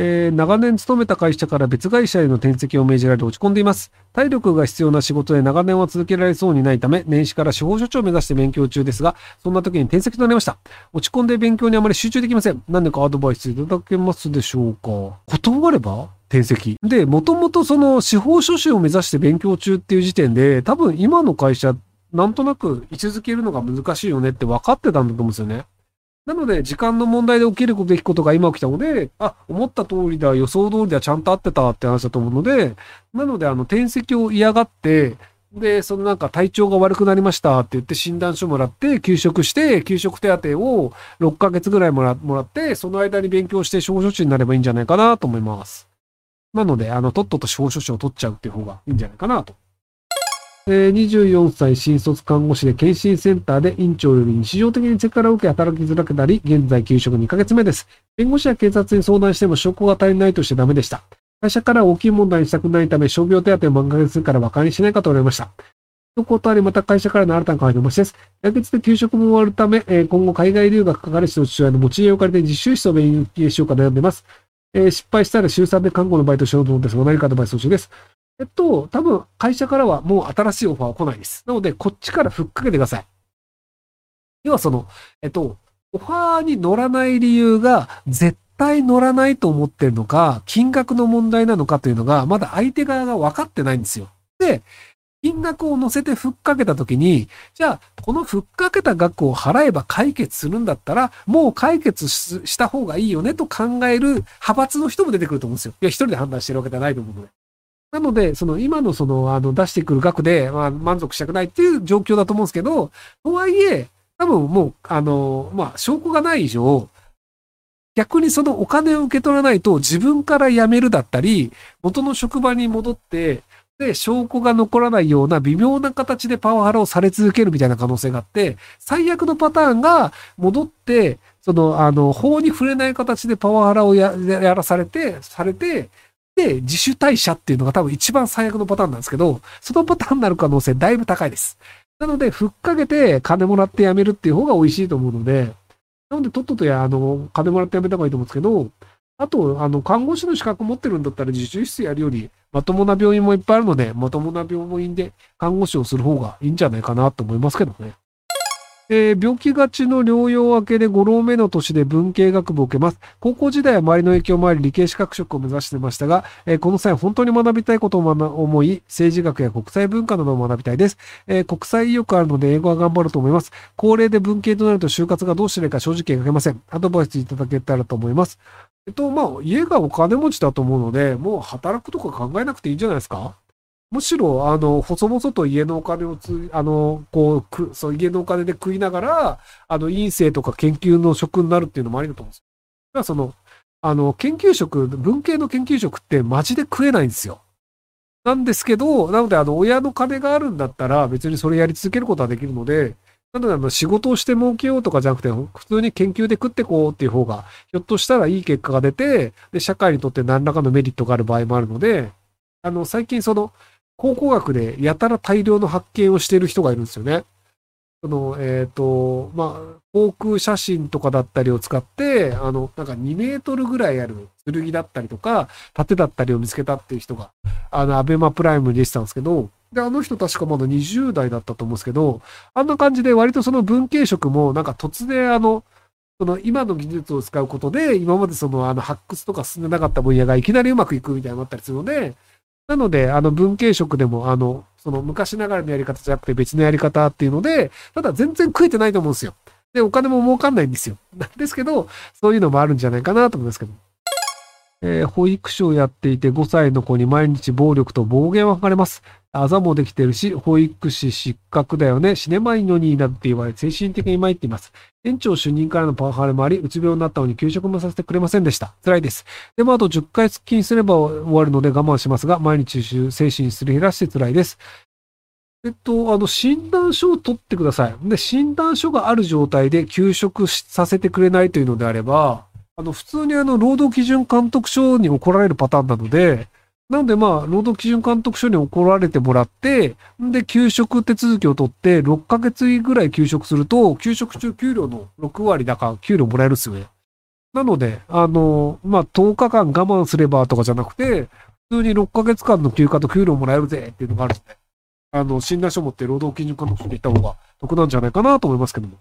えー、長年勤めた会社から別会社への転籍を命じられ落ち込んでいます。体力が必要な仕事で長年は続けられそうにないため、年始から司法書士を目指して勉強中ですが、そんな時に転籍となりました。落ち込んで勉強にあまり集中できません。何でかアドバイスいただけますでしょうか？断れば？転籍。で、もともとその司法書士を目指して勉強中っていう時点で、多分今の会社、なんとなく位置づけるのが難しいよねって分かってたんだと思うんですよね。なので、時間の問題で起きるべきことが今起きたので、あ、思った通りだ、予想通りだ、ちゃんと合ってたって話だと思うので、なので、あの、転籍を嫌がって、で、そのなんか体調が悪くなりましたって言って診断書もらって、休職して、休職手当を6ヶ月ぐらいもらもらって、その間に勉強して司法書士になればいいんじゃないかなと思います。なので、あの、とっとと司法書士を取っちゃうっていう方がいいんじゃないかなとえ24歳新卒看護師で検診センターで院長より日常的にセクハラを受け働きづらくなり、現在休職2ヶ月目です。弁護士や警察に相談しても証拠が足りないとしてダメでした。会社から大きい問題にしたくないため、傷病手当を満額するから馬鹿にしないかと言われました。と断り、また会社からの新たな会の申しです。来月で休職も終わるため、え今後海外留学かかる人の父親の持ち家を借りて実習室を勉強しようか悩んでます。えー、失敗したら週3で看護のバイトしようと思うんですが、何かアドバイス中です。えっと、多分会社からはもう新しいオファーは来ないです。なので、こっちからふっかけてください。要はその、えっと、オファーに乗らない理由が絶対乗らないと思ってるのか、金額の問題なのかというのが、まだ相手側が分かってないんですよ。で、金額を乗せてふっかけたときに、じゃあ、このふっかけた額を払えば解決するんだったら、もう解決した方がいいよねと考える派閥の人も出てくると思うんですよ。いや、一人で判断してるわけではないと思うので。なので、その今のその、あの、出してくる額で、まあ、満足したくないっていう状況だと思うんですけど、とはいえ、多分もう、あの、まあ、証拠がない以上、逆にそのお金を受け取らないと自分から辞めるだったり、元の職場に戻って、で、証拠が残らないような微妙な形でパワハラをされ続けるみたいな可能性があって、最悪のパターンが戻って、その、あの、法に触れない形でパワハラをやらされて、されて、で、自主退社っていうのが多分一番最悪のパターンなんですけど、そのパターンになる可能性だいぶ高いです。なので、ふっかけて金もらって辞めるっていう方が美味しいと思うので、なので、とっととや、あの、金もらって辞めた方がいいと思うんですけど、あと、あの、看護師の資格持ってるんだったら自習室やるより、まともな病院もいっぱいあるので、まともな病院で看護師をする方がいいんじゃないかなと思いますけどね。えー、病気がちの療養明けで5浪目の年で文系学部を受けます。高校時代は周りの影響もあり理系資格職を目指していましたが、えー、この際本当に学びたいことを思い、政治学や国際文化などを学びたいです。えー、国際意欲あるので英語は頑張ると思います。高齢で文系となると就活がどうしていいか正直描けません。アドバイスいただけたらと思います。えっと、まあ、家がお金持ちだと思うので、もう働くとか考えなくていいんじゃないですか？むしろ、あの、細々と家のお金をつ、あの、こう、く、そう、家のお金で食いながら、あの、院生とか研究の職になるっていうのもありだと思うんですよ。だからその、あの、研究職、文系の研究職ってマジで食えないんですよ。なんですけど、なので、あの、親の金があるんだったら、別にそれやり続けることはできるので、なので、あの、仕事をして儲けようとかじゃなくて、普通に研究で食ってこうっていう方が、ひょっとしたらいい結果が出て、で、社会にとって何らかのメリットがある場合もあるので、あの、最近その、考古学でやたら大量の発見をしている人がいるんですよね。その、えっ、ー、と、まあ、航空写真とかだったりを使って、あの、なんか2メートルぐらいある剣だったりとか、盾だったりを見つけたっていう人が、あの、アベマプライムに出てたんですけど、で、あの人確かまだ20代だったと思うんですけど、あんな感じで割とその文系色もなんか突然あの、その今の技術を使うことで、今までそのあの発掘とか進んでなかった分野がいきなりうまくいくみたいになったりするので、なので、あの、文系職でも、あの、その昔ながらのやり方じゃなくて別のやり方っていうので、ただ全然食えてないと思うんですよ。で、お金も儲かんないんですよ。なんですけど、そういうのもあるんじゃないかなと思いますけど。えー、保育士をやっていて5歳の子に毎日暴力と暴言を吐かれます。あざもできてるし、保育士失格だよね、死ねまいのになって言われ、精神的に参っています。園長主任からのパワハラもあり、うつ病になったのに給食もさせてくれませんでした。辛いです。でもあと10回出勤すれば終わるので我慢しますが、毎日精神すり減らして辛いです。えっと、あの、診断書を取ってください。で、診断書がある状態で休職させてくれないというのであれば、あの、普通にあの、労働基準監督署に怒られるパターンなので、なのでまあ、労働基準監督署に怒られてもらって、で、休職手続きを取って、6ヶ月ぐらい休職すると、休職中給料の6割だから給料もらえるっすよね。なので、あの、まあ、10日間我慢すればとかじゃなくて、普通に6ヶ月間の休暇と給料もらえるぜっていうのがあるので、あの、診断書持って労働基準科の人に行った方が得なんじゃないかなと思いますけども。